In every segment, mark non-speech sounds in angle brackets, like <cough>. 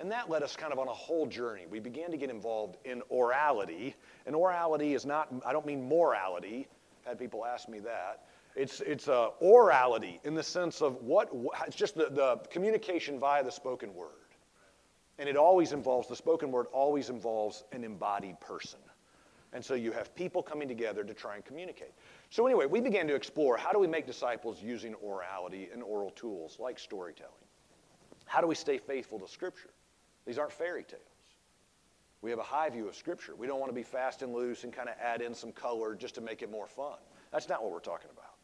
And that led us kind of on a whole journey. We began to get involved in orality. And orality is not, I don't mean morality. I've had people ask me that. It's, it's uh, orality in the sense of what, it's just the, the communication via the spoken word. And it always involves, the spoken word always involves an embodied person. And so you have people coming together to try and communicate. So, anyway, we began to explore how do we make disciples using orality and oral tools like storytelling? How do we stay faithful to Scripture? These aren't fairy tales. We have a high view of Scripture. We don't want to be fast and loose and kind of add in some color just to make it more fun. That's not what we're talking about.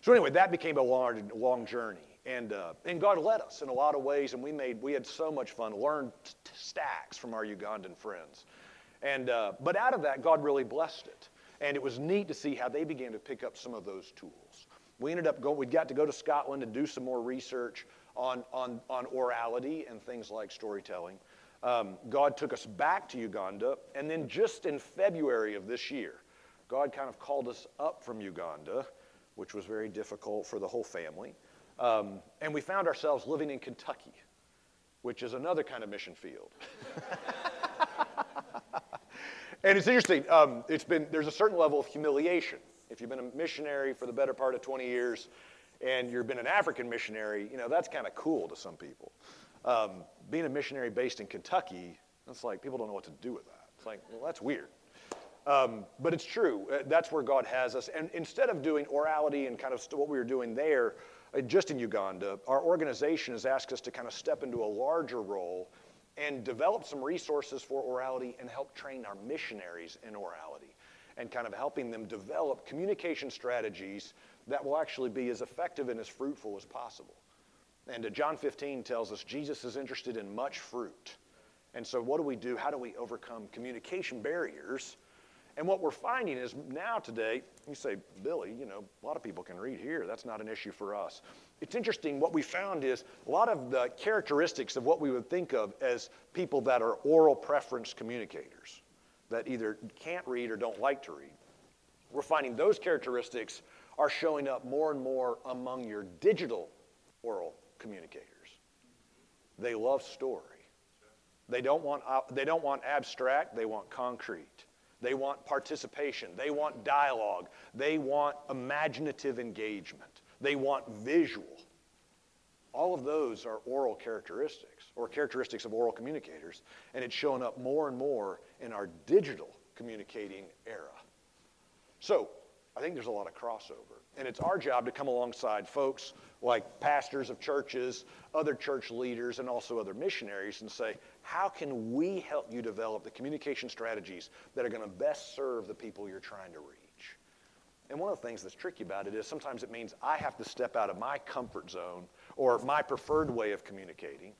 So, anyway, that became a long, long journey. And, uh, and God led us in a lot of ways, and we, made, we had so much fun, learned t- stacks from our Ugandan friends. And, uh, but out of that, God really blessed it. And it was neat to see how they began to pick up some of those tools. We ended up going, we got to go to Scotland and do some more research on, on, on orality and things like storytelling. Um, God took us back to Uganda, and then just in February of this year, God kind of called us up from Uganda, which was very difficult for the whole family. Um, and we found ourselves living in Kentucky, which is another kind of mission field. <laughs> And it's interesting. Um, it's been there's a certain level of humiliation. If you've been a missionary for the better part of 20 years, and you've been an African missionary, you know that's kind of cool to some people. Um, being a missionary based in Kentucky, it's like people don't know what to do with that. It's like, well, that's weird. Um, but it's true. Uh, that's where God has us. And instead of doing orality and kind of what we were doing there, uh, just in Uganda, our organization has asked us to kind of step into a larger role and develop some resources for orality and help train our missionaries in orality and kind of helping them develop communication strategies that will actually be as effective and as fruitful as possible. And uh, John 15 tells us Jesus is interested in much fruit. And so, what do we do? How do we overcome communication barriers? And what we're finding is now today, you say, Billy, you know, a lot of people can read here. That's not an issue for us it's interesting, what we found is a lot of the characteristics of what we would think of as people that are oral preference communicators, that either can't read or don't like to read. We're finding those characteristics are showing up more and more among your digital oral communicators. They love story. They don't want, they don't want abstract, they want concrete. They want participation. They want dialogue. They want imaginative engagement. They want visual. All of those are oral characteristics or characteristics of oral communicators, and it's showing up more and more in our digital communicating era. So, I think there's a lot of crossover. And it's our job to come alongside folks like pastors of churches, other church leaders, and also other missionaries and say, how can we help you develop the communication strategies that are going to best serve the people you're trying to reach? And one of the things that's tricky about it is sometimes it means I have to step out of my comfort zone or my preferred way of communicating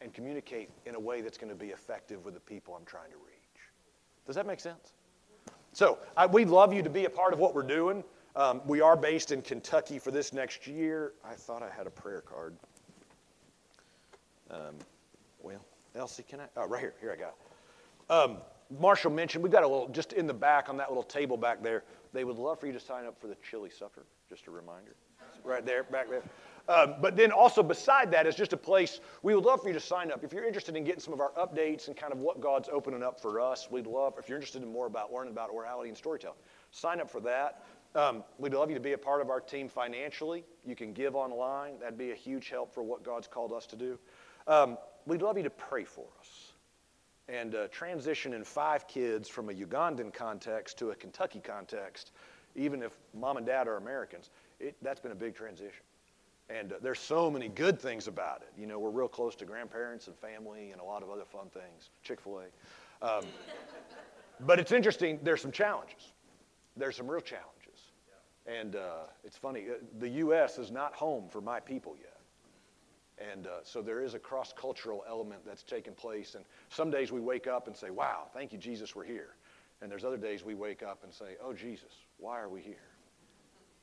and communicate in a way that's going to be effective with the people I'm trying to reach. Does that make sense? So I, we'd love you to be a part of what we're doing. Um, we are based in Kentucky for this next year. I thought I had a prayer card. Um, well, Elsie, can I? Oh, right here. Here I got it. Um, Marshall mentioned we've got a little, just in the back on that little table back there, they would love for you to sign up for the chili supper, just a reminder. Right there, back there. Um, but then also beside that is just a place we would love for you to sign up. If you're interested in getting some of our updates and kind of what God's opening up for us, we'd love, if you're interested in more about learning about orality and storytelling, sign up for that. Um, we'd love you to be a part of our team financially. You can give online. That'd be a huge help for what God's called us to do. Um, we'd love you to pray for us and uh, transitioning five kids from a Ugandan context to a Kentucky context, even if mom and dad are Americans, it, that's been a big transition. And uh, there's so many good things about it. You know, we're real close to grandparents and family and a lot of other fun things, Chick fil A. Um, <laughs> but it's interesting, there's some challenges. There's some real challenges. And uh, it's funny, uh, the U.S. is not home for my people yet. And uh, so there is a cross cultural element that's taken place. And some days we wake up and say, wow, thank you, Jesus, we're here. And there's other days we wake up and say, oh, Jesus, why are we here?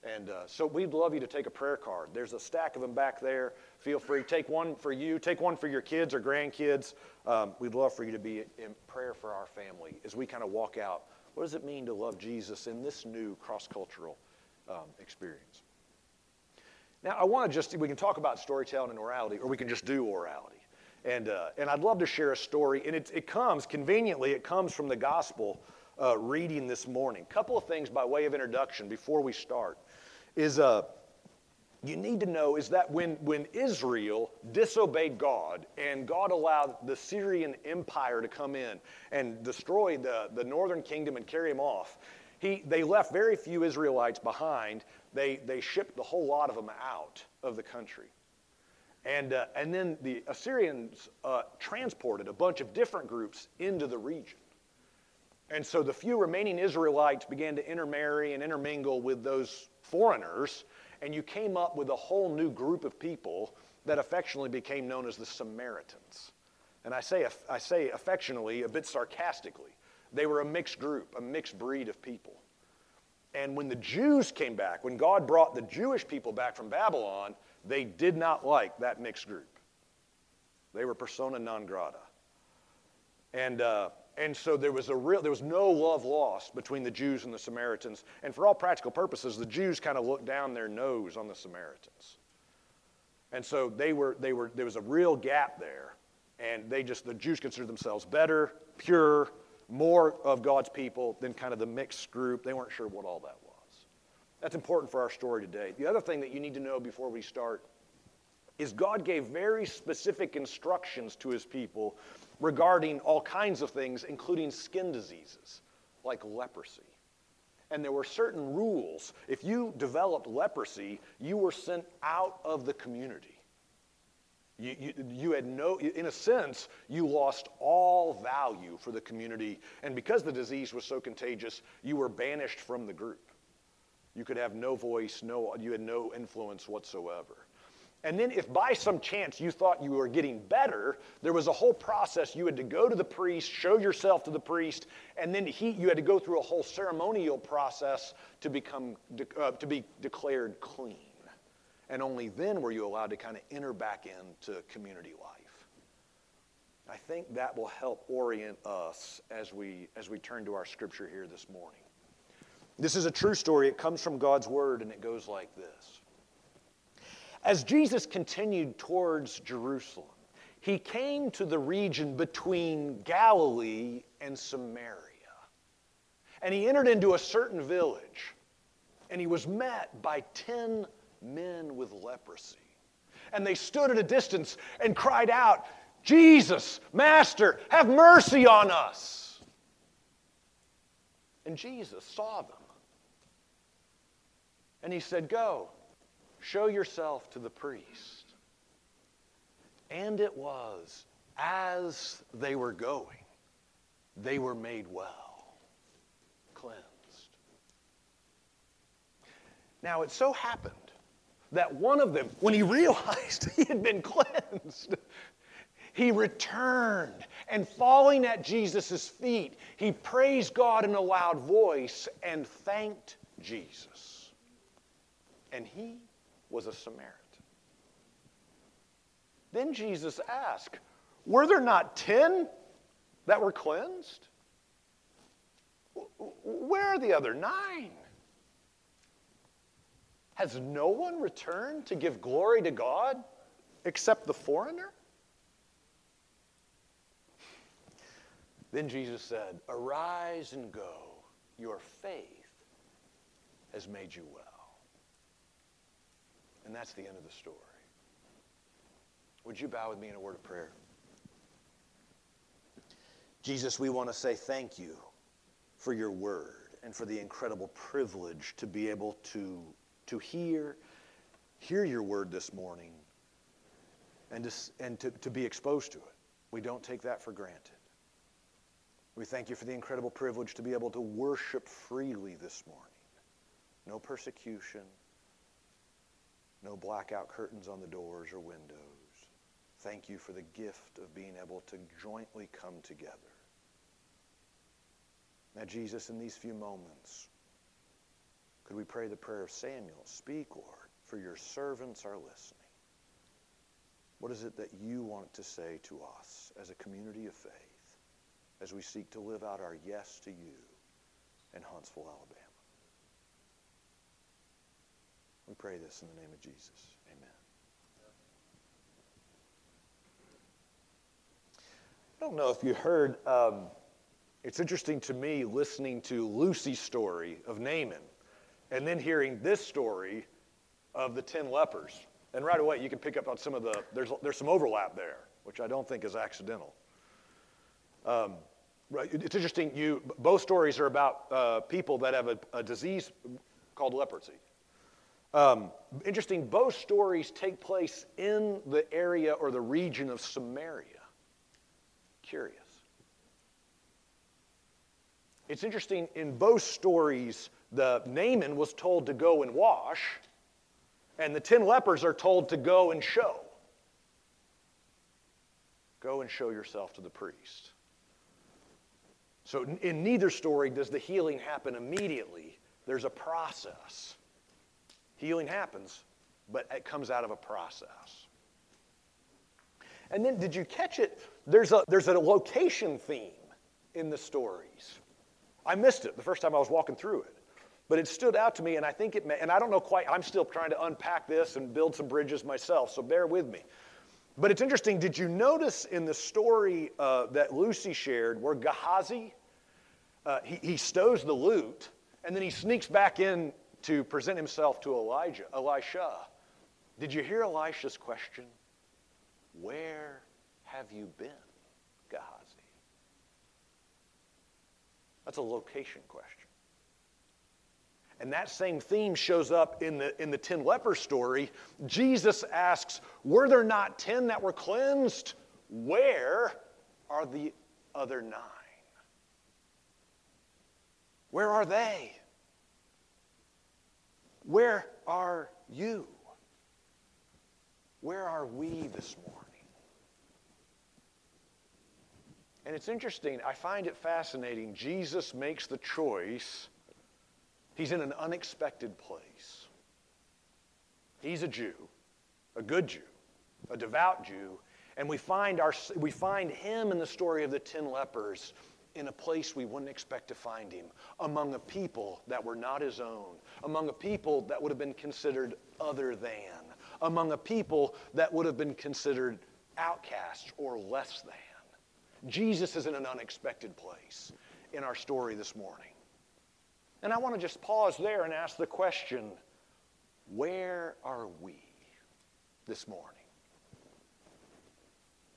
And uh, so we'd love you to take a prayer card. There's a stack of them back there. Feel free. Take one for you, take one for your kids or grandkids. Um, we'd love for you to be in prayer for our family as we kind of walk out. What does it mean to love Jesus in this new cross cultural um, experience? Now, I want to just, we can talk about storytelling and orality, or we can just do orality. And, uh, and I'd love to share a story, and it, it comes, conveniently, it comes from the gospel uh, reading this morning. couple of things by way of introduction before we start is uh, you need to know is that when, when Israel disobeyed God and God allowed the Syrian Empire to come in and destroy the, the northern kingdom and carry them off, he, they left very few Israelites behind. They, they shipped the whole lot of them out of the country. And, uh, and then the Assyrians uh, transported a bunch of different groups into the region. And so the few remaining Israelites began to intermarry and intermingle with those foreigners, and you came up with a whole new group of people that affectionately became known as the Samaritans. And I say, I say affectionately, a bit sarcastically. They were a mixed group, a mixed breed of people. And when the Jews came back, when God brought the Jewish people back from Babylon, they did not like that mixed group. They were persona non grata. And, uh, and so there was, a real, there was no love lost between the Jews and the Samaritans. And for all practical purposes, the Jews kind of looked down their nose on the Samaritans. And so they were, they were, there was a real gap there. And they just, the Jews considered themselves better, pure, more of God's people than kind of the mixed group. They weren't sure what all that was. That's important for our story today. The other thing that you need to know before we start is God gave very specific instructions to his people regarding all kinds of things, including skin diseases like leprosy. And there were certain rules. If you developed leprosy, you were sent out of the community. You, you, you, had no, in a sense, you lost all value for the community. And because the disease was so contagious, you were banished from the group. You could have no voice, no, you had no influence whatsoever. And then, if by some chance you thought you were getting better, there was a whole process. You had to go to the priest, show yourself to the priest, and then he, you had to go through a whole ceremonial process to, become, uh, to be declared clean. And only then were you allowed to kind of enter back into community life. I think that will help orient us as we, as we turn to our scripture here this morning. This is a true story. It comes from God's word, and it goes like this. As Jesus continued towards Jerusalem, he came to the region between Galilee and Samaria. And he entered into a certain village, and he was met by ten men with leprosy. And they stood at a distance and cried out, Jesus, Master, have mercy on us. And Jesus saw them and he said, Go, show yourself to the priest. And it was as they were going, they were made well, cleansed. Now it so happened that one of them, when he <laughs> realized he had been cleansed, he returned and falling at Jesus' feet, he praised God in a loud voice and thanked Jesus and he was a Samaritan. Then Jesus asked, Were there not ten that were cleansed? Where are the other nine? Has no one returned to give glory to God except the foreigner? Then Jesus said, Arise and go. Your faith has made you well. And that's the end of the story. Would you bow with me in a word of prayer? Jesus, we want to say thank you for your word and for the incredible privilege to be able to, to hear, hear your word this morning and, to, and to, to be exposed to it. We don't take that for granted. We thank you for the incredible privilege to be able to worship freely this morning. No persecution, no blackout curtains on the doors or windows. Thank you for the gift of being able to jointly come together. Now, Jesus, in these few moments, could we pray the prayer of Samuel? Speak, Lord, for your servants are listening. What is it that you want to say to us as a community of faith as we seek to live out our yes to you in Huntsville, Alabama? We pray this in the name of Jesus. Amen. I don't know if you heard, um, it's interesting to me listening to Lucy's story of Naaman and then hearing this story of the 10 lepers. And right away, you can pick up on some of the, there's, there's some overlap there, which I don't think is accidental. Um, it's interesting, you, both stories are about uh, people that have a, a disease called leprosy. Um, interesting, both stories take place in the area or the region of Samaria. Curious. It's interesting, in both stories, the Naaman was told to go and wash, and the ten lepers are told to go and show. Go and show yourself to the priest. So, in neither story does the healing happen immediately, there's a process. Healing happens, but it comes out of a process. And then, did you catch it? There's a, there's a location theme in the stories. I missed it the first time I was walking through it. But it stood out to me, and I think it may, and I don't know quite, I'm still trying to unpack this and build some bridges myself, so bear with me. But it's interesting, did you notice in the story uh, that Lucy shared where Gehazi, uh, he, he stows the loot, and then he sneaks back in to present himself to Elijah, Elisha. Did you hear Elisha's question? Where have you been, Gehazi? That's a location question. And that same theme shows up in the, in the 10 leper story. Jesus asks, Were there not 10 that were cleansed? Where are the other nine? Where are they? Where are you? Where are we this morning? And it's interesting, I find it fascinating. Jesus makes the choice He's in an unexpected place. He's a Jew, a good Jew, a devout Jew, and we find, our, we find him in the story of the ten lepers in a place we wouldn't expect to find him, among a people that were not his own, among a people that would have been considered other than, among a people that would have been considered outcasts or less than. Jesus is in an unexpected place in our story this morning. And I want to just pause there and ask the question where are we this morning?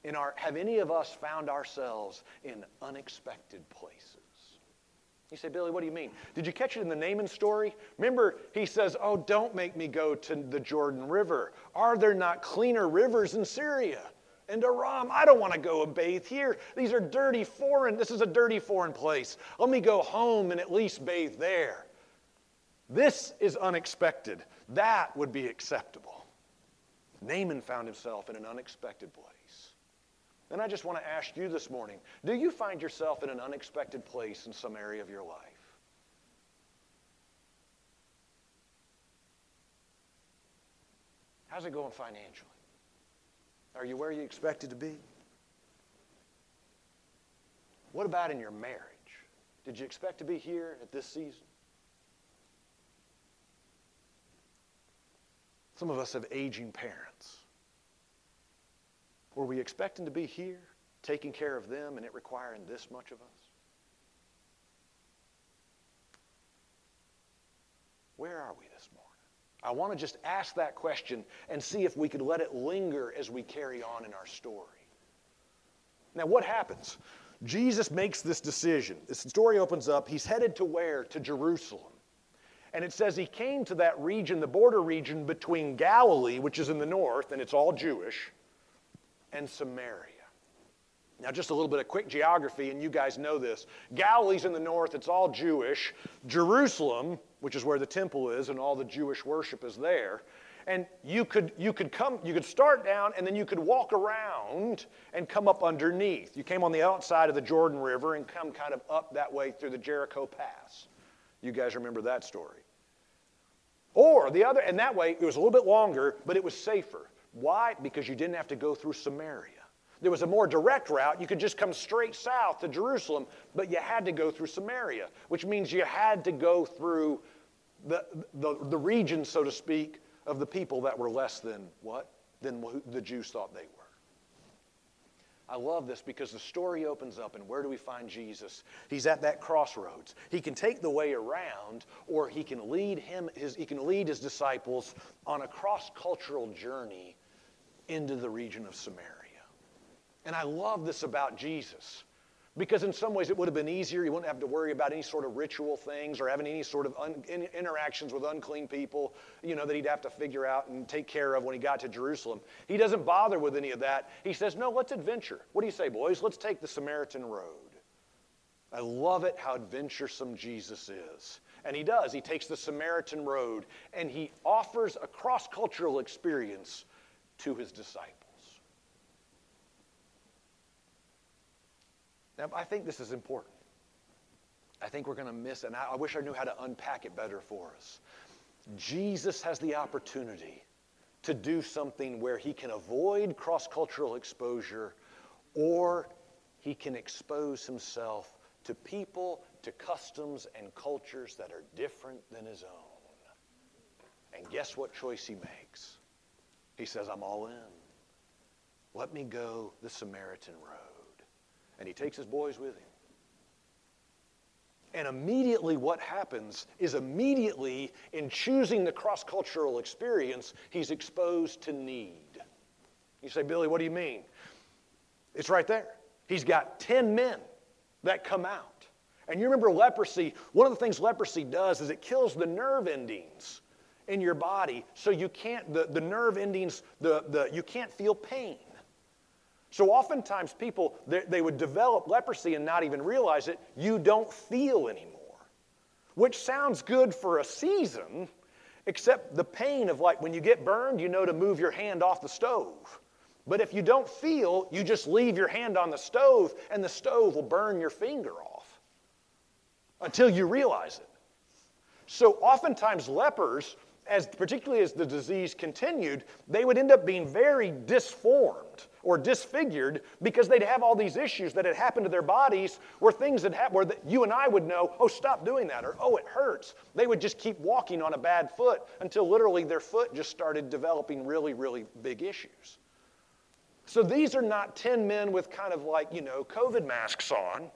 In our, have any of us found ourselves in unexpected places? You say, Billy, what do you mean? Did you catch it in the Naaman story? Remember, he says, Oh, don't make me go to the Jordan River. Are there not cleaner rivers in Syria? and Aram. I don't want to go and bathe here. These are dirty foreign. This is a dirty foreign place. Let me go home and at least bathe there. This is unexpected. That would be acceptable. Naaman found himself in an unexpected place. And I just want to ask you this morning do you find yourself in an unexpected place in some area of your life? How's it going financially? Are you where you expected to be? What about in your marriage? Did you expect to be here at this season? Some of us have aging parents. Were we expecting to be here, taking care of them, and it requiring this much of us? Where are we this morning? I want to just ask that question and see if we could let it linger as we carry on in our story. Now, what happens? Jesus makes this decision. This story opens up. He's headed to where? To Jerusalem. And it says he came to that region, the border region between Galilee, which is in the north, and it's all Jewish, and Samaria. Now, just a little bit of quick geography, and you guys know this. Galilee's in the north, it's all Jewish. Jerusalem, which is where the temple is and all the Jewish worship is there. And you could, you could come, you could start down and then you could walk around and come up underneath. You came on the outside of the Jordan River and come kind of up that way through the Jericho Pass. You guys remember that story. Or the other, and that way it was a little bit longer, but it was safer. Why? Because you didn't have to go through Samaria. There was a more direct route. You could just come straight south to Jerusalem, but you had to go through Samaria, which means you had to go through the, the, the region, so to speak, of the people that were less than what? Than the Jews thought they were. I love this because the story opens up, and where do we find Jesus? He's at that crossroads. He can take the way around, or he can lead him. His, he can lead his disciples on a cross-cultural journey into the region of Samaria. And I love this about Jesus. Because in some ways it would have been easier. You wouldn't have to worry about any sort of ritual things or having any sort of un, interactions with unclean people, you know, that he'd have to figure out and take care of when he got to Jerusalem. He doesn't bother with any of that. He says, no, let's adventure. What do you say, boys? Let's take the Samaritan road. I love it how adventuresome Jesus is. And he does. He takes the Samaritan road and he offers a cross cultural experience to his disciples. Now, I think this is important. I think we're going to miss and I wish I knew how to unpack it better for us. Jesus has the opportunity to do something where he can avoid cross cultural exposure or he can expose himself to people, to customs, and cultures that are different than his own. And guess what choice he makes? He says, I'm all in. Let me go the Samaritan road. And he takes his boys with him. And immediately, what happens is immediately in choosing the cross cultural experience, he's exposed to need. You say, Billy, what do you mean? It's right there. He's got 10 men that come out. And you remember leprosy, one of the things leprosy does is it kills the nerve endings in your body so you can't, the, the nerve endings, the, the, you can't feel pain. So oftentimes people, they, they would develop leprosy and not even realize it. You don't feel anymore, which sounds good for a season, except the pain of like when you get burned, you know to move your hand off the stove. But if you don't feel, you just leave your hand on the stove and the stove will burn your finger off until you realize it. So oftentimes lepers, as particularly as the disease continued, they would end up being very disformed or disfigured because they'd have all these issues that had happened to their bodies where things that where the, you and I would know, oh, stop doing that, or oh, it hurts. They would just keep walking on a bad foot until literally their foot just started developing really, really big issues. So these are not 10 men with kind of like, you know, COVID masks on.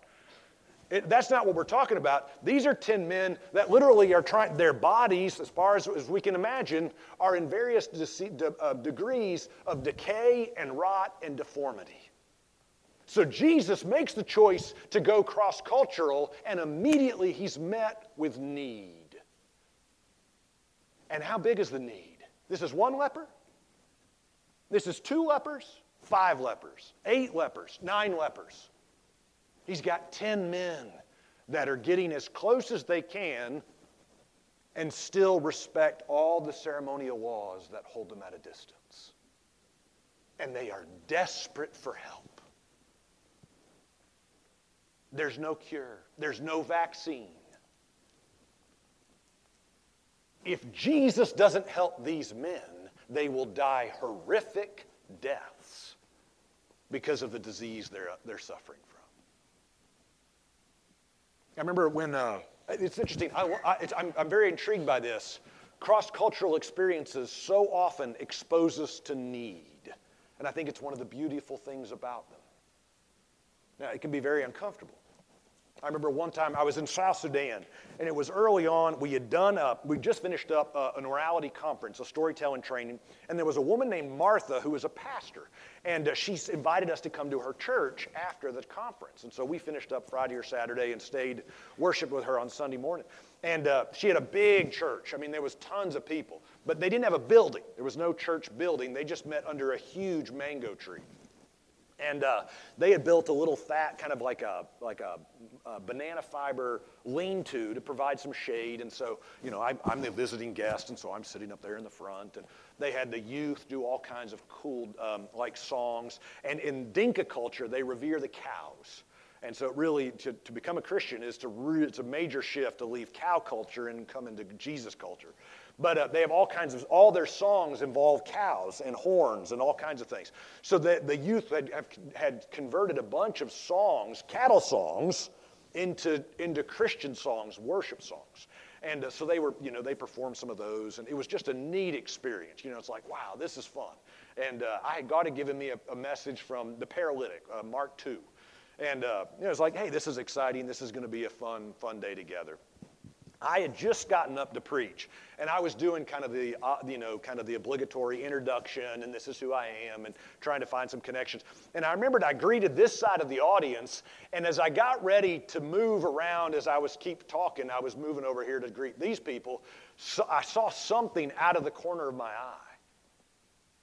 It, that's not what we're talking about. These are 10 men that literally are trying, their bodies, as far as, as we can imagine, are in various de- de- uh, degrees of decay and rot and deformity. So Jesus makes the choice to go cross cultural, and immediately he's met with need. And how big is the need? This is one leper? This is two lepers? Five lepers? Eight lepers? Nine lepers? He's got 10 men that are getting as close as they can and still respect all the ceremonial laws that hold them at a distance. And they are desperate for help. There's no cure, there's no vaccine. If Jesus doesn't help these men, they will die horrific deaths because of the disease they're, they're suffering. I remember when, uh, it's interesting, I, am I'm very intrigued by this. Cross cultural experiences so often expose us to need. And I think it's one of the beautiful things about them. Now, it can be very uncomfortable. I remember one time I was in South Sudan, and it was early on. We had done up, we just finished up an orality conference, a storytelling training, and there was a woman named Martha who was a pastor, and uh, she invited us to come to her church after the conference. And so we finished up Friday or Saturday and stayed, worshiped with her on Sunday morning. And uh, she had a big church. I mean, there was tons of people, but they didn't have a building. There was no church building. They just met under a huge mango tree. And uh, they had built a little fat, kind of like a like a, a banana fiber lean-to to provide some shade. And so, you know, I, I'm the visiting guest, and so I'm sitting up there in the front. And they had the youth do all kinds of cool, um, like songs. And in Dinka culture, they revere the cows. And so, really, to, to become a Christian is to re- it's a major shift to leave cow culture and come into Jesus culture. But uh, they have all kinds of, all their songs involve cows and horns and all kinds of things. So the, the youth had, had converted a bunch of songs, cattle songs, into, into Christian songs, worship songs. And uh, so they were, you know, they performed some of those, and it was just a neat experience. You know, it's like, wow, this is fun. And uh, I had God had given me a, a message from the paralytic, uh, Mark 2. And uh, you know, it's like, hey, this is exciting. This is going to be a fun, fun day together. I had just gotten up to preach, and I was doing kind of the, uh, you know, kind of the obligatory introduction, and this is who I am, and trying to find some connections. And I remembered I greeted this side of the audience, and as I got ready to move around, as I was keep talking, I was moving over here to greet these people. So I saw something out of the corner of my eye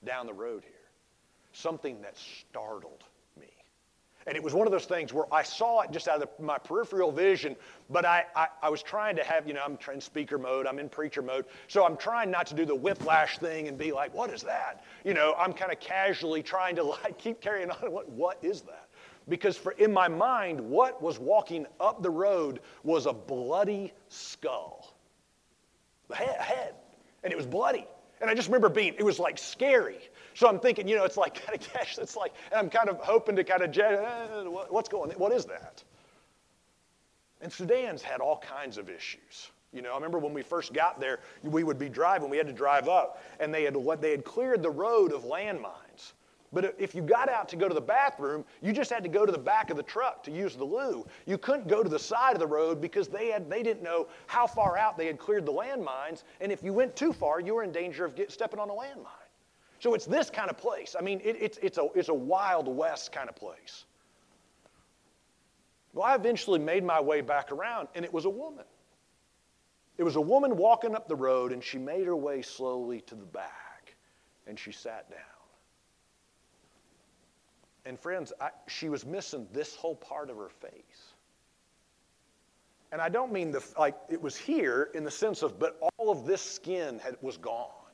down the road here, something that startled and it was one of those things where I saw it just out of the, my peripheral vision, but I, I, I, was trying to have, you know, I'm in speaker mode, I'm in preacher mode, so I'm trying not to do the whiplash thing and be like, what is that? You know, I'm kind of casually trying to <laughs> like keep carrying on. What, what is that? Because for, in my mind, what was walking up the road was a bloody skull. Head, head. And it was bloody. And I just remember being, it was like scary. So I'm thinking, you know, it's like <laughs> kind of cash. It's like, and I'm kind of hoping to kind of, eh, what's going? What is that? And Sudan's had all kinds of issues. You know, I remember when we first got there, we would be driving, we had to drive up, and they had, they had cleared the road of landmines. But if you got out to go to the bathroom, you just had to go to the back of the truck to use the loo. You couldn't go to the side of the road because they, had, they didn't know how far out they had cleared the landmines. And if you went too far, you were in danger of get, stepping on a landmine. So it's this kind of place. I mean, it, it's, it's, a, it's a Wild West kind of place. Well, I eventually made my way back around, and it was a woman. It was a woman walking up the road, and she made her way slowly to the back, and she sat down. And friends, I, she was missing this whole part of her face. And I don't mean the, like it was here in the sense of, but all of this skin had, was gone.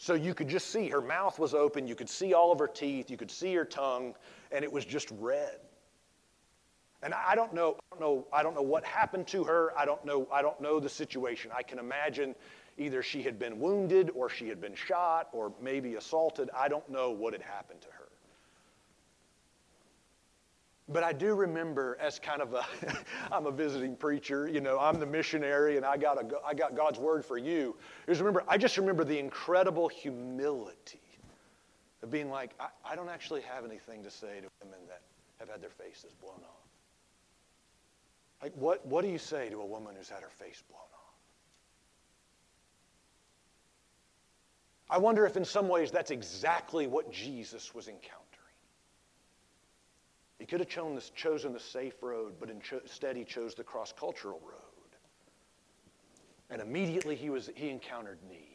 So you could just see her mouth was open, you could see all of her teeth, you could see her tongue, and it was just red. And I don't know, I don't know, I don't know what happened to her. I don't know, I don't know the situation. I can imagine either she had been wounded or she had been shot or maybe assaulted. I don't know what had happened to her. But I do remember as kind of a, <laughs> I'm a visiting preacher, you know, I'm the missionary and I got, a, I got God's word for you. I just remember, I just remember the incredible humility of being like, I, I don't actually have anything to say to women that have had their faces blown off. Like, what, what do you say to a woman who's had her face blown off? I wonder if in some ways that's exactly what Jesus was encountering. He could have chosen the safe road, but instead he chose the cross cultural road. And immediately he, was, he encountered need.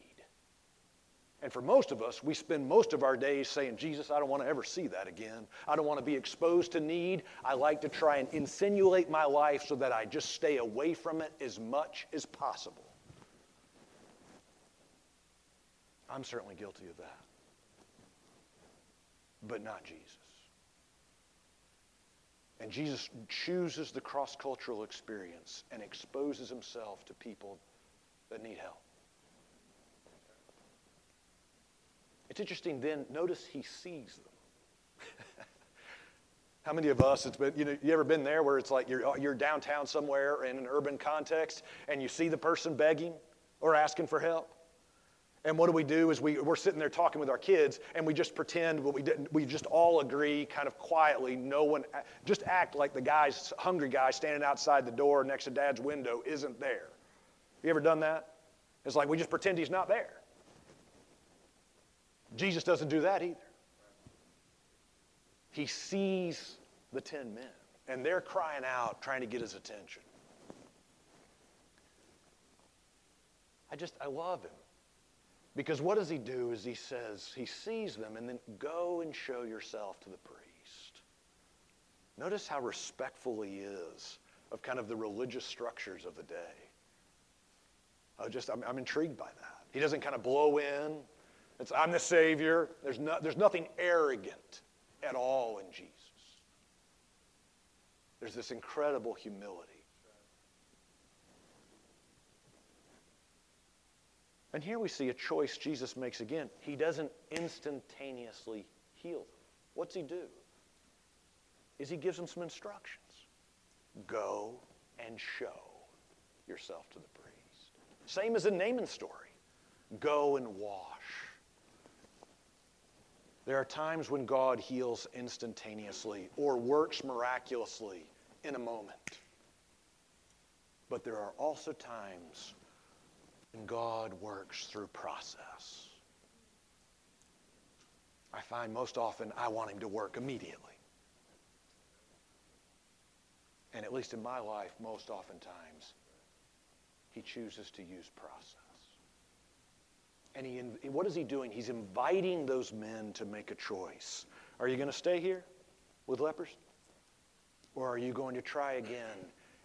And for most of us, we spend most of our days saying, Jesus, I don't want to ever see that again. I don't want to be exposed to need. I like to try and insinuate my life so that I just stay away from it as much as possible. I'm certainly guilty of that. But not Jesus. And Jesus chooses the cross cultural experience and exposes himself to people that need help. It's interesting then, notice he sees them. <laughs> How many of us, it's been, you know, you ever been there where it's like you're, uh, you're downtown somewhere in an urban context and you see the person begging or asking for help? And what do we do is we, we're sitting there talking with our kids and we just pretend what we didn't, we just all agree kind of quietly, no one, just act like the guy's, hungry guy standing outside the door next to dad's window isn't there. Have you ever done that? It's like we just pretend he's not there. Jesus doesn't do that either. He sees the 10 men and they're crying out, trying to get his attention. I just, I love him. Because what does he do is he says, he sees them and then go and show yourself to the priest. Notice how respectful he is of kind of the religious structures of the day. I just, I'm, I'm intrigued by that. He doesn't kind of blow in. It's, I'm the Savior. There's, no, there's nothing arrogant at all in Jesus. There's this incredible humility. And here we see a choice Jesus makes again. He doesn't instantaneously heal. What's he do? Is he gives them some instructions. Go and show yourself to the priest. Same as in Naaman's story. Go and wash. There are times when God heals instantaneously or works miraculously in a moment. But there are also times when God works through process. I find most often I want him to work immediately. And at least in my life, most oftentimes, he chooses to use process. And he, what is he doing? He's inviting those men to make a choice. Are you going to stay here with lepers? Or are you going to try again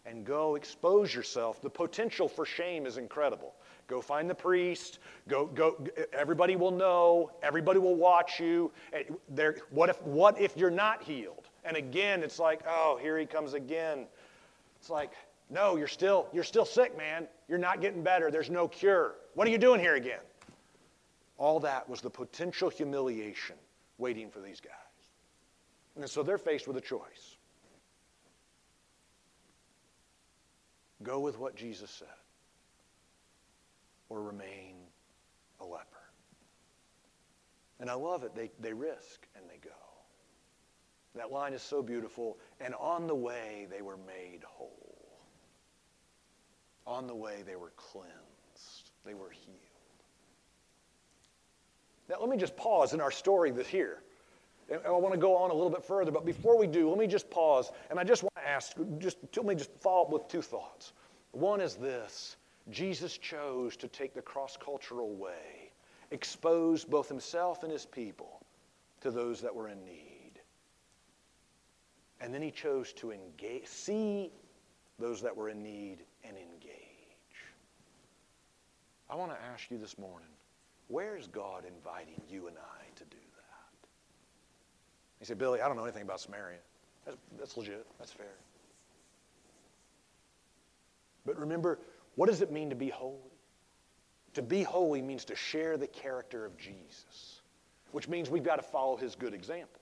and go expose yourself? The potential for shame is incredible. Go find the priest. Go, go. Everybody will know. Everybody will watch you. There, what if, what if you're not healed? And again, it's like, oh, here he comes again. It's like, no, you're still, you're still sick, man. You're not getting better. There's no cure. What are you doing here again? All that was the potential humiliation waiting for these guys. And so they're faced with a choice. Go with what Jesus said, or remain a leper. And I love it. They, they risk and they go. That line is so beautiful. And on the way, they were made whole. On the way, they were cleansed. They were healed. Now, let me just pause in our story this here. And I want to go on a little bit further, but before we do, let me just pause. And I just want to ask, just let me just follow up with two thoughts. One is this Jesus chose to take the cross cultural way, expose both himself and his people to those that were in need. And then he chose to engage, see those that were in need and engage. I want to ask you this morning where is God inviting you and I to do that? He said, Billy, I don't know anything about Samaria. That's, that's legit. That's fair. But remember, what does it mean to be holy? To be holy means to share the character of Jesus, which means we've got to follow his good example.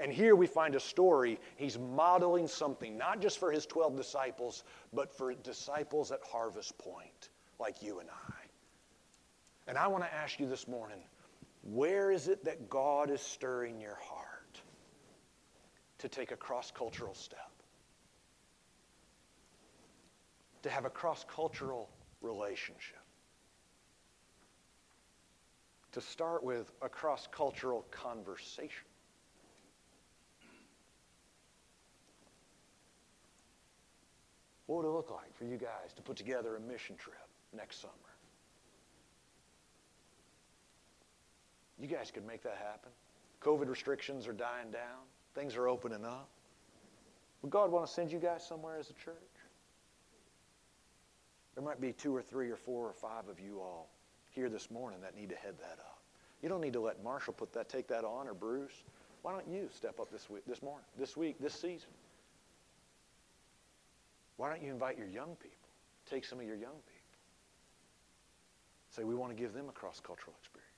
And here we find a story. He's modeling something, not just for his 12 disciples, but for disciples at Harvest Point, like you and I. And I want to ask you this morning where is it that God is stirring your heart to take a cross cultural step? To have a cross cultural relationship? To start with a cross cultural conversation? What would it look like for you guys to put together a mission trip next summer? You guys could make that happen. COVID restrictions are dying down. Things are opening up. Would God want to send you guys somewhere as a church? There might be two or three or four or five of you all here this morning that need to head that up. You don't need to let Marshall put that, take that on or Bruce. Why don't you step up this week, this morning, this week, this season? Why don't you invite your young people? Take some of your young people. Say, we want to give them a cross cultural experience.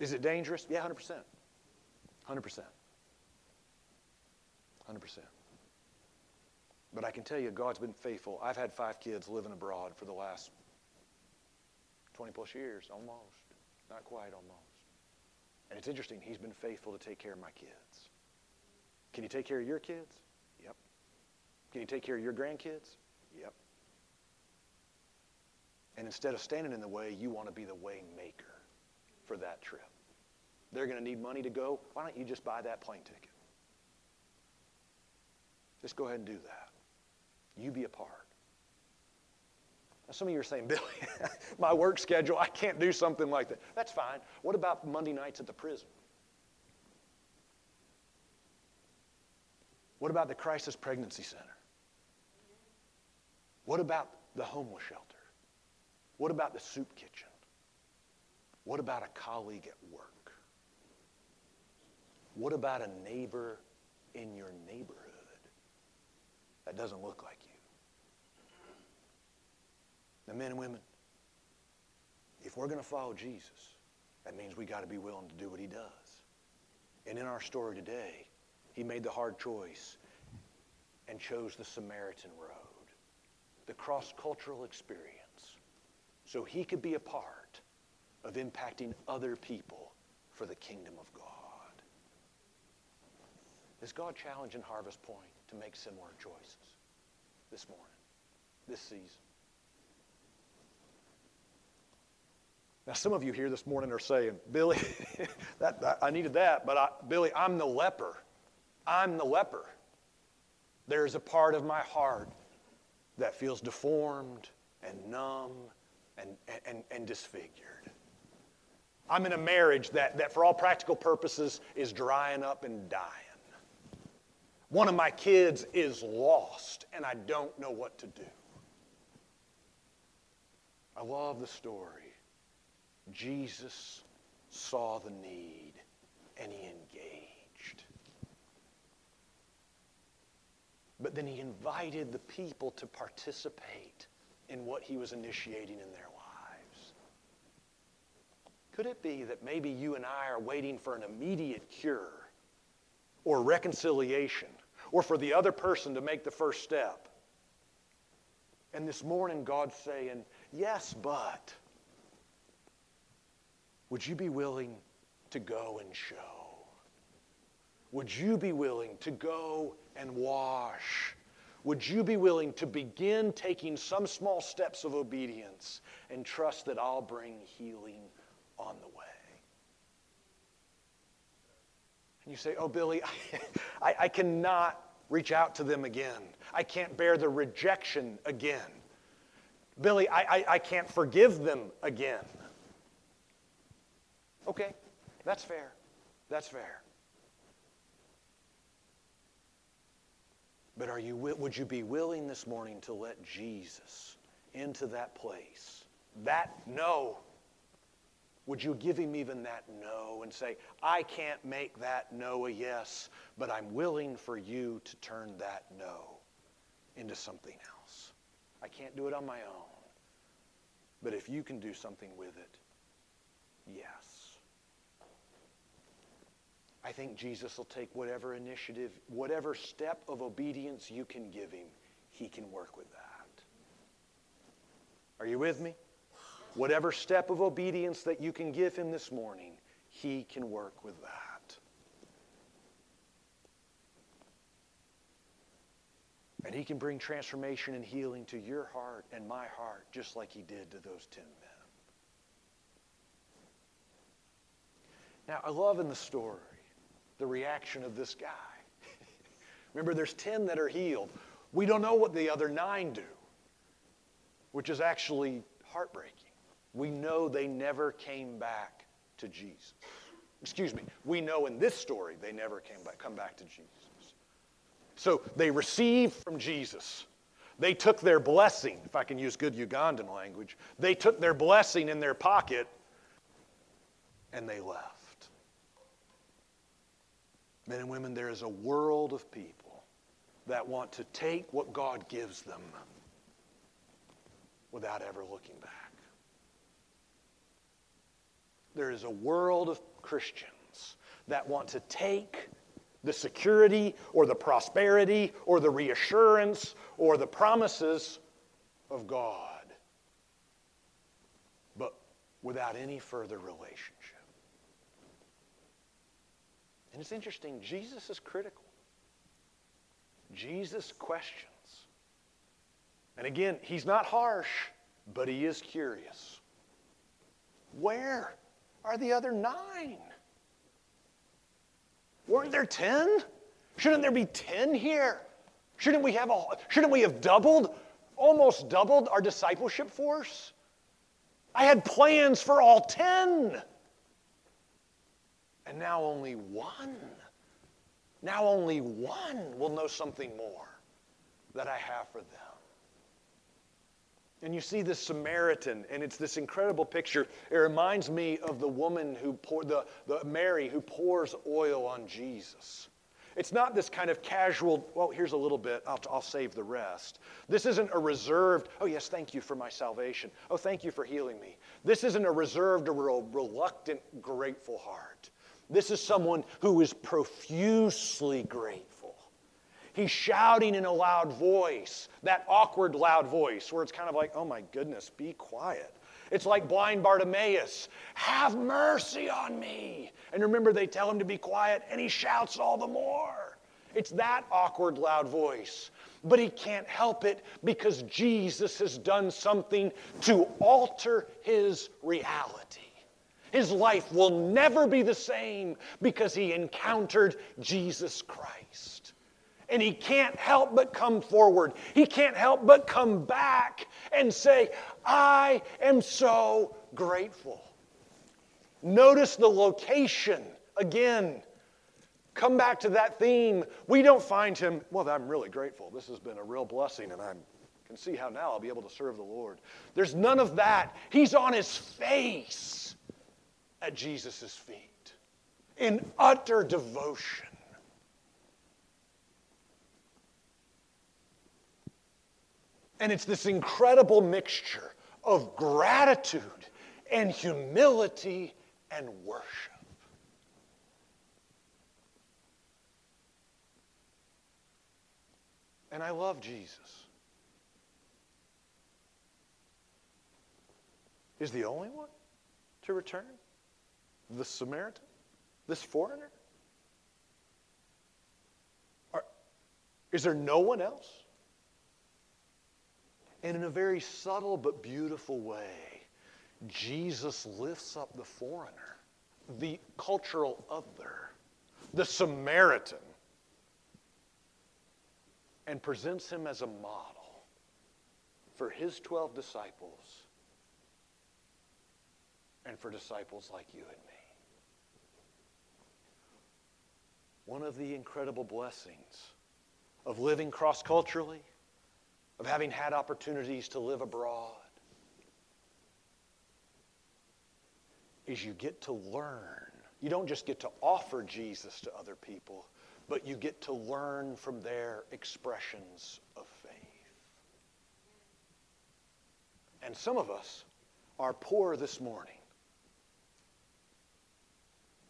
Is it dangerous? Yeah, 100%. 100%. 100%. But I can tell you, God's been faithful. I've had five kids living abroad for the last 20 plus years, almost. Not quite, almost. And it's interesting, He's been faithful to take care of my kids. Can you take care of your kids? Yep. Can you take care of your grandkids? Yep. And instead of standing in the way, you want to be the way maker for that trip. They're going to need money to go. Why don't you just buy that plane ticket? Just go ahead and do that. You be a part. Now, some of you are saying, <laughs> Billy, my work schedule, I can't do something like that. That's fine. What about Monday nights at the prison? What about the Crisis Pregnancy Center? What about the homeless shelter? What about the soup kitchen? What about a colleague at work? What about a neighbor in your neighborhood that doesn't look like you? Now, men and women, if we're going to follow Jesus, that means we got to be willing to do what he does. And in our story today, he made the hard choice and chose the Samaritan road, the cross cultural experience, so he could be a part of impacting other people for the kingdom of God. Is God challenging Harvest Point to make similar choices this morning, this season? Now, some of you here this morning are saying, Billy, <laughs> that, I needed that, but I, Billy, I'm the leper. I'm the leper. There's a part of my heart that feels deformed and numb and, and, and disfigured. I'm in a marriage that, that, for all practical purposes, is drying up and dying. One of my kids is lost, and I don't know what to do. I love the story. Jesus saw the need and he engaged. But then he invited the people to participate in what he was initiating in their lives. Could it be that maybe you and I are waiting for an immediate cure or reconciliation or for the other person to make the first step? And this morning, God's saying, Yes, but. Would you be willing to go and show? Would you be willing to go and wash? Would you be willing to begin taking some small steps of obedience and trust that I'll bring healing on the way? And you say, Oh, Billy, <laughs> I, I, cannot reach out to them again. I can't bear the rejection again. Billy, I, I, I can't forgive them again. Okay, that's fair. That's fair. But are you, would you be willing this morning to let Jesus into that place? That no. Would you give him even that no and say, I can't make that no a yes, but I'm willing for you to turn that no into something else? I can't do it on my own. But if you can do something with it, yes. I think Jesus will take whatever initiative, whatever step of obedience you can give him, he can work with that. Are you with me? Whatever step of obedience that you can give him this morning, he can work with that. And he can bring transformation and healing to your heart and my heart, just like he did to those ten men. Now, I love in the story the reaction of this guy. <laughs> Remember, there's 10 that are healed. We don't know what the other nine do, which is actually heartbreaking. We know they never came back to Jesus. Excuse me, we know in this story they never came back, come back to Jesus. So they received from Jesus. They took their blessing, if I can use good Ugandan language, they took their blessing in their pocket and they left. Men and women, there is a world of people that want to take what God gives them without ever looking back. There is a world of Christians that want to take the security or the prosperity or the reassurance or the promises of God, but without any further relationship. And it's interesting, Jesus is critical. Jesus questions. And again, he's not harsh, but he is curious. Where are the other nine? Weren't there ten? Shouldn't there be ten here? Shouldn't we have a, shouldn't we have doubled, almost doubled our discipleship force? I had plans for all ten. And now only one, now only one will know something more that I have for them. And you see this Samaritan, and it's this incredible picture. It reminds me of the woman who poured, the, the Mary who pours oil on Jesus. It's not this kind of casual, well, here's a little bit, I'll, I'll save the rest. This isn't a reserved, oh, yes, thank you for my salvation. Oh, thank you for healing me. This isn't a reserved or a reluctant, grateful heart. This is someone who is profusely grateful. He's shouting in a loud voice, that awkward loud voice where it's kind of like, oh my goodness, be quiet. It's like blind Bartimaeus Have mercy on me. And remember, they tell him to be quiet, and he shouts all the more. It's that awkward, loud voice. But he can't help it because Jesus has done something to alter his reality. His life will never be the same because he encountered Jesus Christ. And he can't help but come forward. He can't help but come back and say, I am so grateful. Notice the location again. Come back to that theme. We don't find him, well, I'm really grateful. This has been a real blessing, and I can see how now I'll be able to serve the Lord. There's none of that. He's on his face at Jesus' feet in utter devotion. And it's this incredible mixture of gratitude and humility and worship. And I love Jesus. Is the only one to return? The Samaritan? This foreigner? Are, is there no one else? And in a very subtle but beautiful way, Jesus lifts up the foreigner, the cultural other, the Samaritan, and presents him as a model for his 12 disciples and for disciples like you and me. One of the incredible blessings of living cross culturally, of having had opportunities to live abroad, is you get to learn. You don't just get to offer Jesus to other people, but you get to learn from their expressions of faith. And some of us are poor this morning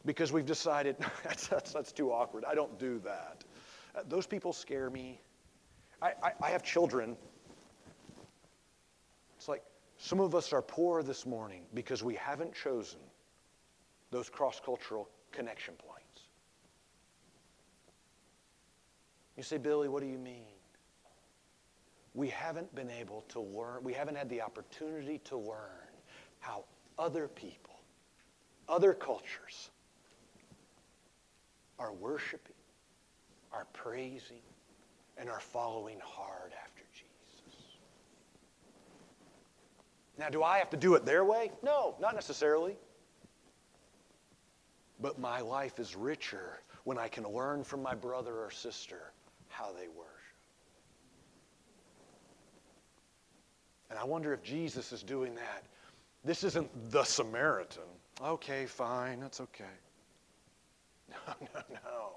because we've decided <laughs> that's, that's, that's, too awkward. I don't do that. Uh, those people scare me. I, I, I have children. It's like some of us are poor this morning because we haven't chosen those cross cultural connection points. You say, Billy, what do you mean? We haven't been able to learn, we haven't had the opportunity to learn how other people, other cultures, are worshiping, are praising, and are following hard after Jesus. Now, do I have to do it their way? No, not necessarily. But my life is richer when I can learn from my brother or sister how they worship. And I wonder if Jesus is doing that. This isn't the Samaritan. Okay, fine, that's okay. No, no, no.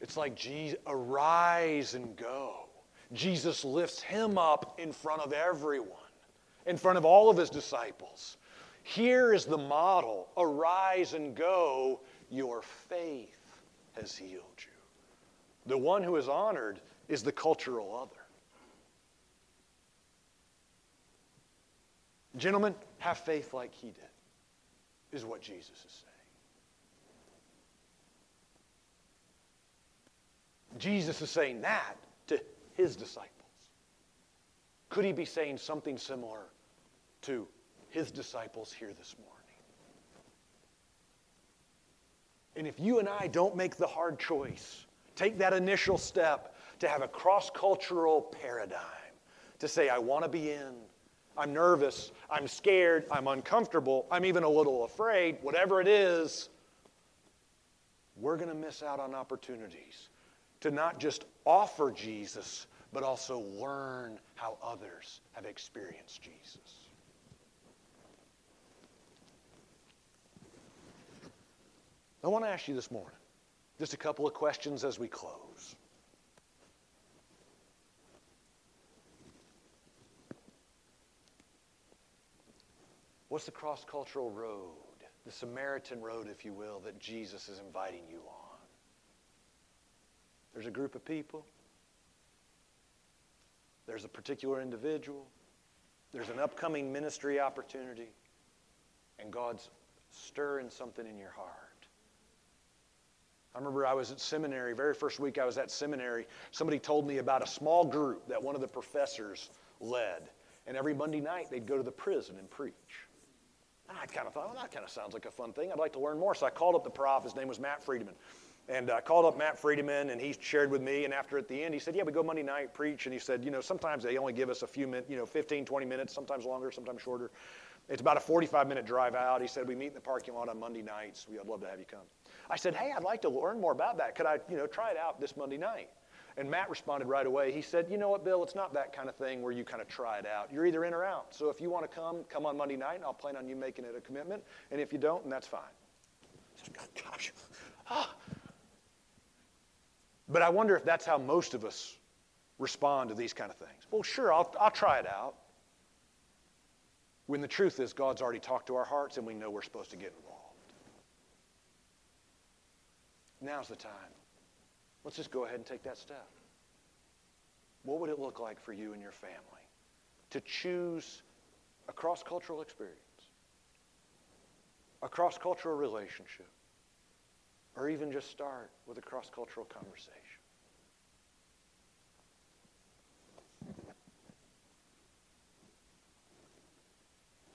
It's like, Jesus, arise and go. Jesus lifts him up in front of everyone, in front of all of his disciples. Here is the model arise and go. Your faith has healed you. The one who is honored is the cultural other. Gentlemen, have faith like he did, is what Jesus is saying. Jesus is saying that to his disciples. Could he be saying something similar to his disciples here this morning? And if you and I don't make the hard choice, take that initial step to have a cross cultural paradigm, to say, I want to be in, I'm nervous, I'm scared, I'm uncomfortable, I'm even a little afraid, whatever it is, we're going to miss out on opportunities to not just offer Jesus, but also learn how others have experienced Jesus. I want to ask you this morning just a couple of questions as we close. What's the cross cultural road, the Samaritan road, if you will, that Jesus is inviting you on? There's a group of people. There's a particular individual. there's an upcoming ministry opportunity, and God's stirring something in your heart. I remember I was at seminary, very first week I was at seminary, somebody told me about a small group that one of the professors led. And every Monday night they'd go to the prison and preach. And I kind of thought, well, that kind of sounds like a fun thing. I'd like to learn more. So I called up the prof. His name was Matt Friedeman. And I called up Matt Friedeman, and he shared with me. And after at the end, he said, "Yeah, we go Monday night preach." And he said, "You know, sometimes they only give us a few minutes, you know, 15, 20 minutes, sometimes longer, sometimes shorter. It's about a 45-minute drive out." He said, "We meet in the parking lot on Monday nights. We'd love to have you come." I said, "Hey, I'd like to learn more about that. Could I, you know, try it out this Monday night?" And Matt responded right away. He said, You know what, Bill? It's not that kind of thing where you kind of try it out. You're either in or out. So if you want to come, come on Monday night, and I'll plan on you making it a commitment. And if you don't, then that's fine. Gosh. Ah. But I wonder if that's how most of us respond to these kind of things. Well, sure, I'll, I'll try it out. When the truth is, God's already talked to our hearts and we know we're supposed to get involved. Now's the time. Let's just go ahead and take that step. What would it look like for you and your family to choose a cross cultural experience, a cross cultural relationship, or even just start with a cross cultural conversation?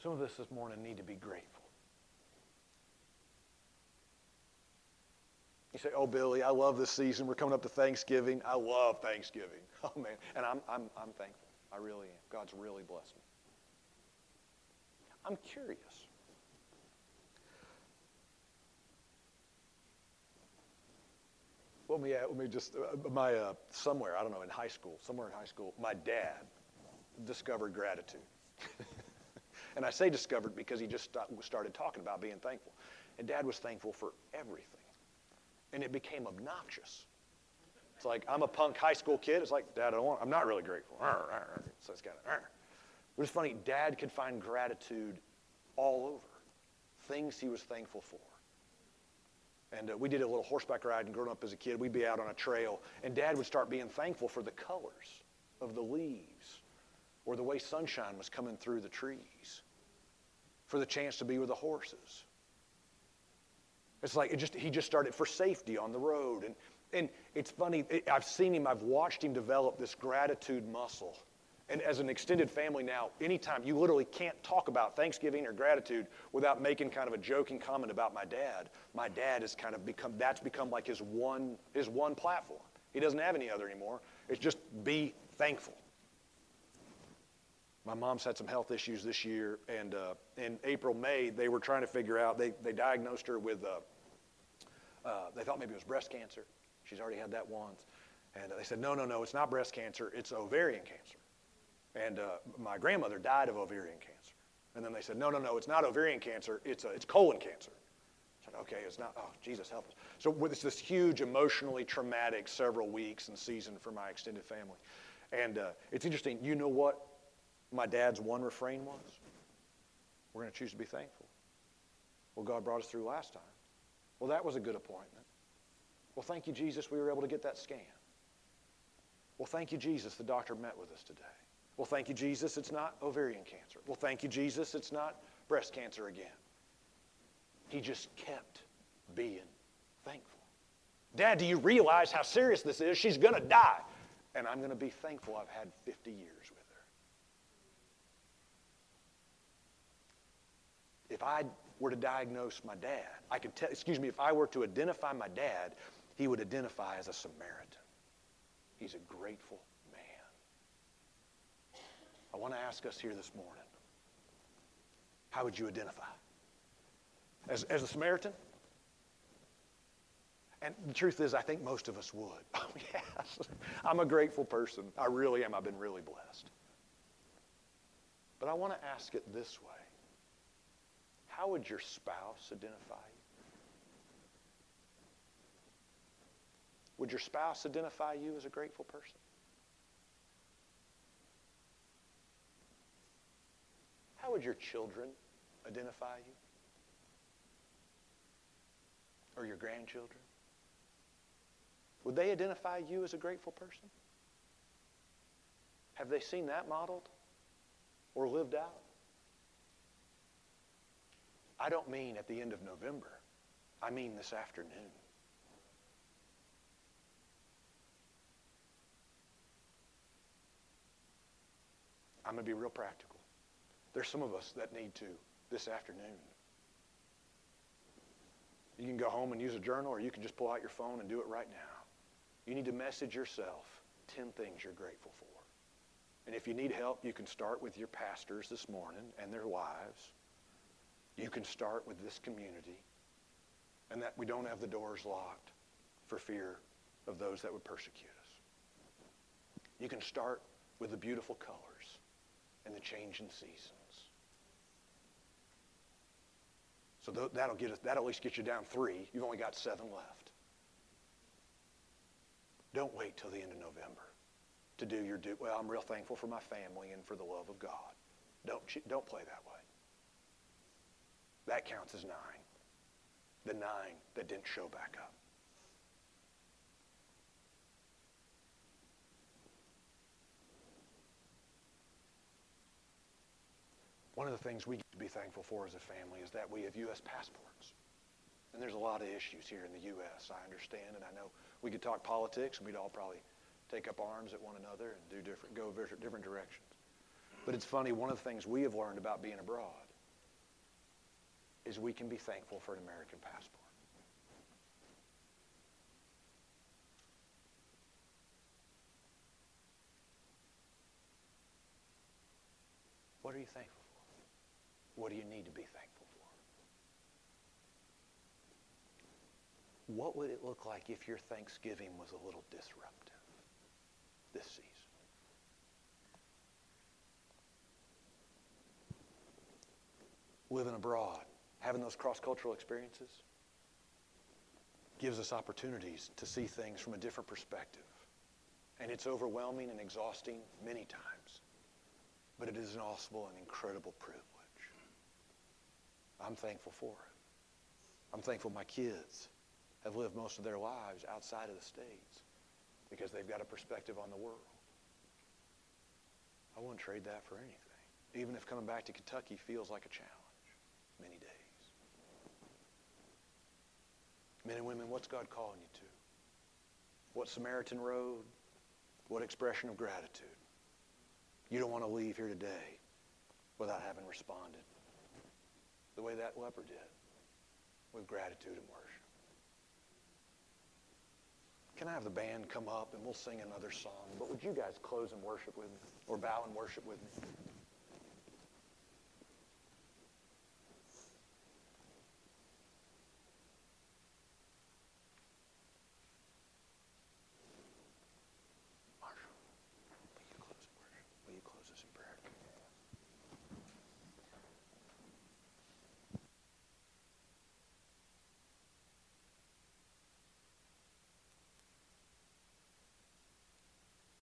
Some of us this morning need to be grateful. You say, oh, Billy, I love this season. We're coming up to Thanksgiving. I love Thanksgiving. <laughs> Oh, man. And I'm, I'm, I'm thankful. I really am. God's really blessed me. I'm curious. Let me, let me just, uh, my, uh, somewhere, I don't know, in high school, somewhere in high school, my dad discovered gratitude. <laughs> and I say discovered because he just started talking about being thankful. And dad was thankful for everything and it became obnoxious. It's like, I'm a punk high school kid. It's like, Dad, I don't want, I'm not really grateful. <laughs> So it's kind of, but it's funny, Dad could find gratitude all over, things he was thankful for. And uh, we did a little horseback ride and growing up as a kid, we'd be out on a trail, and Dad would start being thankful for the colors of the leaves or the way sunshine was coming through the trees, for the chance to be with the horses it's like it just he just started for safety on the road. And, and it's funny, I've seen him, I've watched him develop this gratitude muscle. And as an extended family now, anytime you literally can't talk about Thanksgiving or gratitude without making kind of a joking comment about my dad. My dad has kind of become that's become like his one his one platform. He doesn't have any other anymore. It's just be thankful. My mom's had some health issues this year, and uh, in April, May, they were trying to figure out, they, they diagnosed her with, uh, uh, they thought maybe it was breast cancer. She's already had that once. And they said, no, no, no, it's not breast cancer, it's ovarian cancer. And uh, my grandmother died of ovarian cancer. And then they said, no, no, no, it's not ovarian cancer, it's, uh, it's colon cancer. I said, okay, it's not, oh, Jesus help us. So it's this huge emotionally traumatic several weeks and season for my extended family. And uh, it's interesting, you know what my dad's one refrain was? We're going to choose to be thankful. Well, God brought us through last time. Well, that was a good appointment. Well, thank you, Jesus, we were able to get that scan. Well, thank you, Jesus, the doctor met with us today. Well, thank you, Jesus, it's not ovarian cancer. Well, thank you, Jesus, it's not breast cancer again. He just kept being thankful. Dad, do you realize how serious this is? She's going to die. And I'm going to be thankful I've had 50 years with her. if I were to diagnose my dad, I could tell, excuse me, if I were to identify my dad, he would identify as a Samaritan. He's a grateful. I want to ask us here this morning how would you identify? As, as a Samaritan? And the truth is, I think most of us would. <laughs> Oh, yes. I'm a grateful person. I really am. I've been really blessed. But I want to ask it this way how would your spouse identify you? Would your spouse identify you as a grateful person? How would your children identify you? Or your grandchildren? Would they identify you as a grateful person? Have they seen that modeled? or lived out. I don't mean at the end of November. I mean this afternoon. I'm going to be real practical. There's some of us that need to this afternoon. You can go home and use a journal, or you can just pull out your phone and do it right now. You need to message yourself 10 things you're grateful for. And if you need help, you can start with your pastors this morning and their wives. You can start with this community and that we don't have the doors locked for fear of those that would persecute us. You can start with the beautiful colors and the change in seasons. So that'll get us, that'll at least get you down three. You've only got seven left. Don't wait till the end of November to do your due. Well, I'm real thankful for my family and for the love of God. Don't, don't play that way. That counts as nine. The nine that didn't show back up. One of the things we get to be thankful for as a family is that we have U.S. passports. And there's a lot of issues here in the U.S., I understand, and I know we could talk politics, and we'd all probably take up arms at one another and do different, go different directions. But it's funny, one of the things we have learned about being abroad is we can be thankful for an American passport. What are you thankful for? What do you need to be thankful for? What would it look like if your Thanksgiving was a little disruptive this season? Living abroad, having those cross-cultural experiences gives us opportunities to see things from a different perspective. And it's overwhelming and exhausting many times. But it is an awesome and incredible privilege. I'm thankful for it. I'm thankful my kids have lived most of their lives outside of the States because they've got a perspective on the world. I wouldn't trade that for anything, even if coming back to Kentucky feels like a challenge many days. Men and women, what's God calling you to? What Samaritan road? What expression of gratitude? You don't want to leave here today without having responded the way that leper did, with gratitude and worship. Can I have the band come up and we'll sing another song? But would you guys close and worship with me or bow and worship with me?